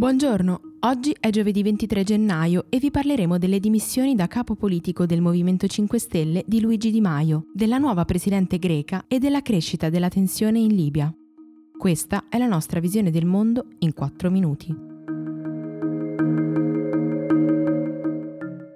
Buongiorno, oggi è giovedì 23 gennaio e vi parleremo delle dimissioni da capo politico del Movimento 5 Stelle di Luigi Di Maio, della nuova presidente greca e della crescita della tensione in Libia. Questa è la nostra visione del mondo in 4 minuti.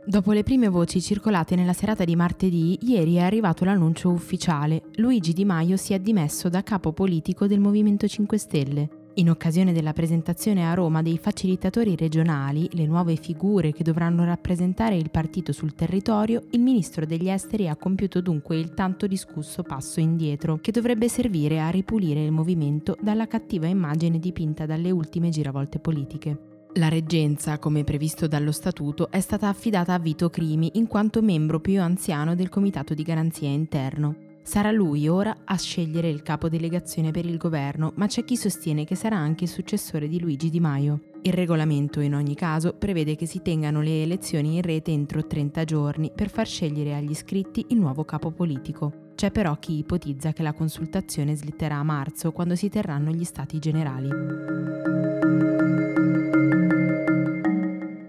Dopo le prime voci circolate nella serata di martedì, ieri è arrivato l'annuncio ufficiale. Luigi Di Maio si è dimesso da capo politico del Movimento 5 Stelle. In occasione della presentazione a Roma dei facilitatori regionali, le nuove figure che dovranno rappresentare il partito sul territorio, il ministro degli esteri ha compiuto dunque il tanto discusso passo indietro, che dovrebbe servire a ripulire il movimento dalla cattiva immagine dipinta dalle ultime giravolte politiche. La reggenza, come previsto dallo statuto, è stata affidata a Vito Crimi in quanto membro più anziano del Comitato di Garanzia Interno. Sarà lui ora a scegliere il capo delegazione per il governo, ma c'è chi sostiene che sarà anche il successore di Luigi Di Maio. Il regolamento, in ogni caso, prevede che si tengano le elezioni in rete entro 30 giorni per far scegliere agli iscritti il nuovo capo politico. C'è però chi ipotizza che la consultazione slitterà a marzo, quando si terranno gli stati generali.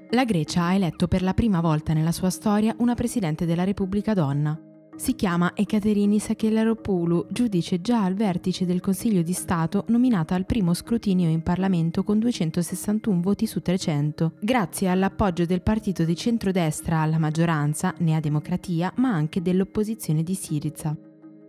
La Grecia ha eletto per la prima volta nella sua storia una Presidente della Repubblica donna. Si chiama Ekaterini Sakellaropoulou, giudice già al vertice del Consiglio di Stato nominata al primo scrutinio in Parlamento con 261 voti su 300, grazie all'appoggio del partito di centrodestra alla maggioranza, Nea Democratia, ma anche dell'opposizione di Siriza.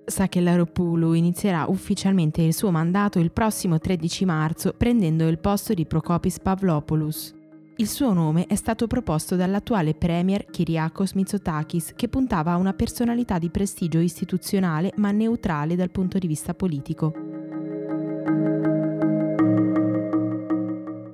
Sakellaropoulou inizierà ufficialmente il suo mandato il prossimo 13 marzo, prendendo il posto di Prokopis Pavlopoulos. Il suo nome è stato proposto dall'attuale premier Kyriakos Mitsotakis, che puntava a una personalità di prestigio istituzionale ma neutrale dal punto di vista politico.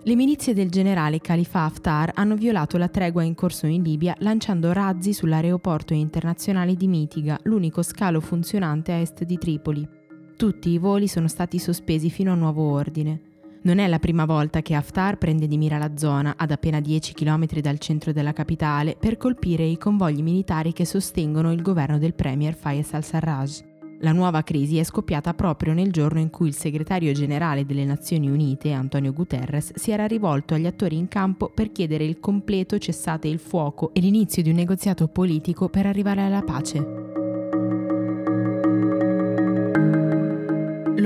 Le milizie del generale Khalifa Haftar hanno violato la tregua in corso in Libia lanciando razzi sull'aeroporto internazionale di Mitiga, l'unico scalo funzionante a est di Tripoli. Tutti i voli sono stati sospesi fino a nuovo ordine. Non è la prima volta che Haftar prende di mira la zona, ad appena 10 km dal centro della capitale, per colpire i convogli militari che sostengono il governo del premier Fayez al-Sarraj. La nuova crisi è scoppiata proprio nel giorno in cui il segretario generale delle Nazioni Unite, Antonio Guterres, si era rivolto agli attori in campo per chiedere il completo cessate il fuoco e l'inizio di un negoziato politico per arrivare alla pace.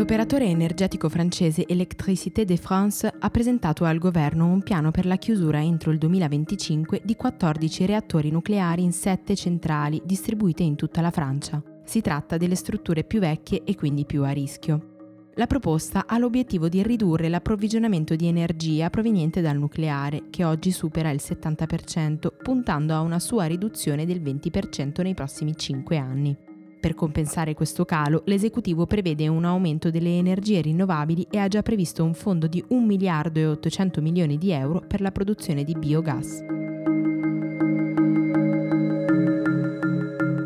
L'operatore energetico francese Electricité de France ha presentato al governo un piano per la chiusura entro il 2025 di 14 reattori nucleari in 7 centrali distribuite in tutta la Francia. Si tratta delle strutture più vecchie e quindi più a rischio. La proposta ha l'obiettivo di ridurre l'approvvigionamento di energia proveniente dal nucleare, che oggi supera il 70%, puntando a una sua riduzione del 20% nei prossimi 5 anni. Per compensare questo calo, l'esecutivo prevede un aumento delle energie rinnovabili e ha già previsto un fondo di 1 miliardo e 800 milioni di euro per la produzione di biogas.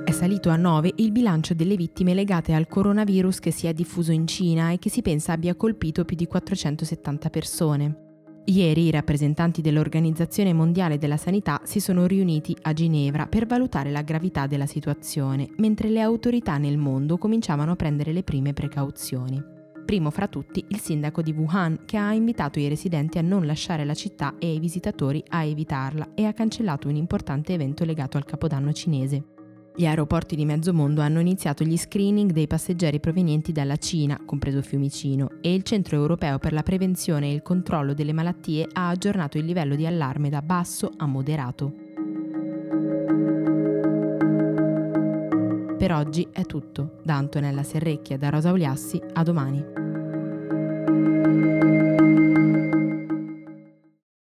È salito a 9 il bilancio delle vittime legate al coronavirus che si è diffuso in Cina e che si pensa abbia colpito più di 470 persone. Ieri i rappresentanti dell'Organizzazione Mondiale della Sanità si sono riuniti a Ginevra per valutare la gravità della situazione, mentre le autorità nel mondo cominciavano a prendere le prime precauzioni. Primo fra tutti il sindaco di Wuhan, che ha invitato i residenti a non lasciare la città e i visitatori a evitarla e ha cancellato un importante evento legato al capodanno cinese. Gli aeroporti di mezzo mondo hanno iniziato gli screening dei passeggeri provenienti dalla Cina, compreso Fiumicino, e il Centro europeo per la prevenzione e il controllo delle malattie ha aggiornato il livello di allarme da basso a moderato. Per oggi è tutto. Da Antonella Serrecchia e da Rosa Uliassi, a domani.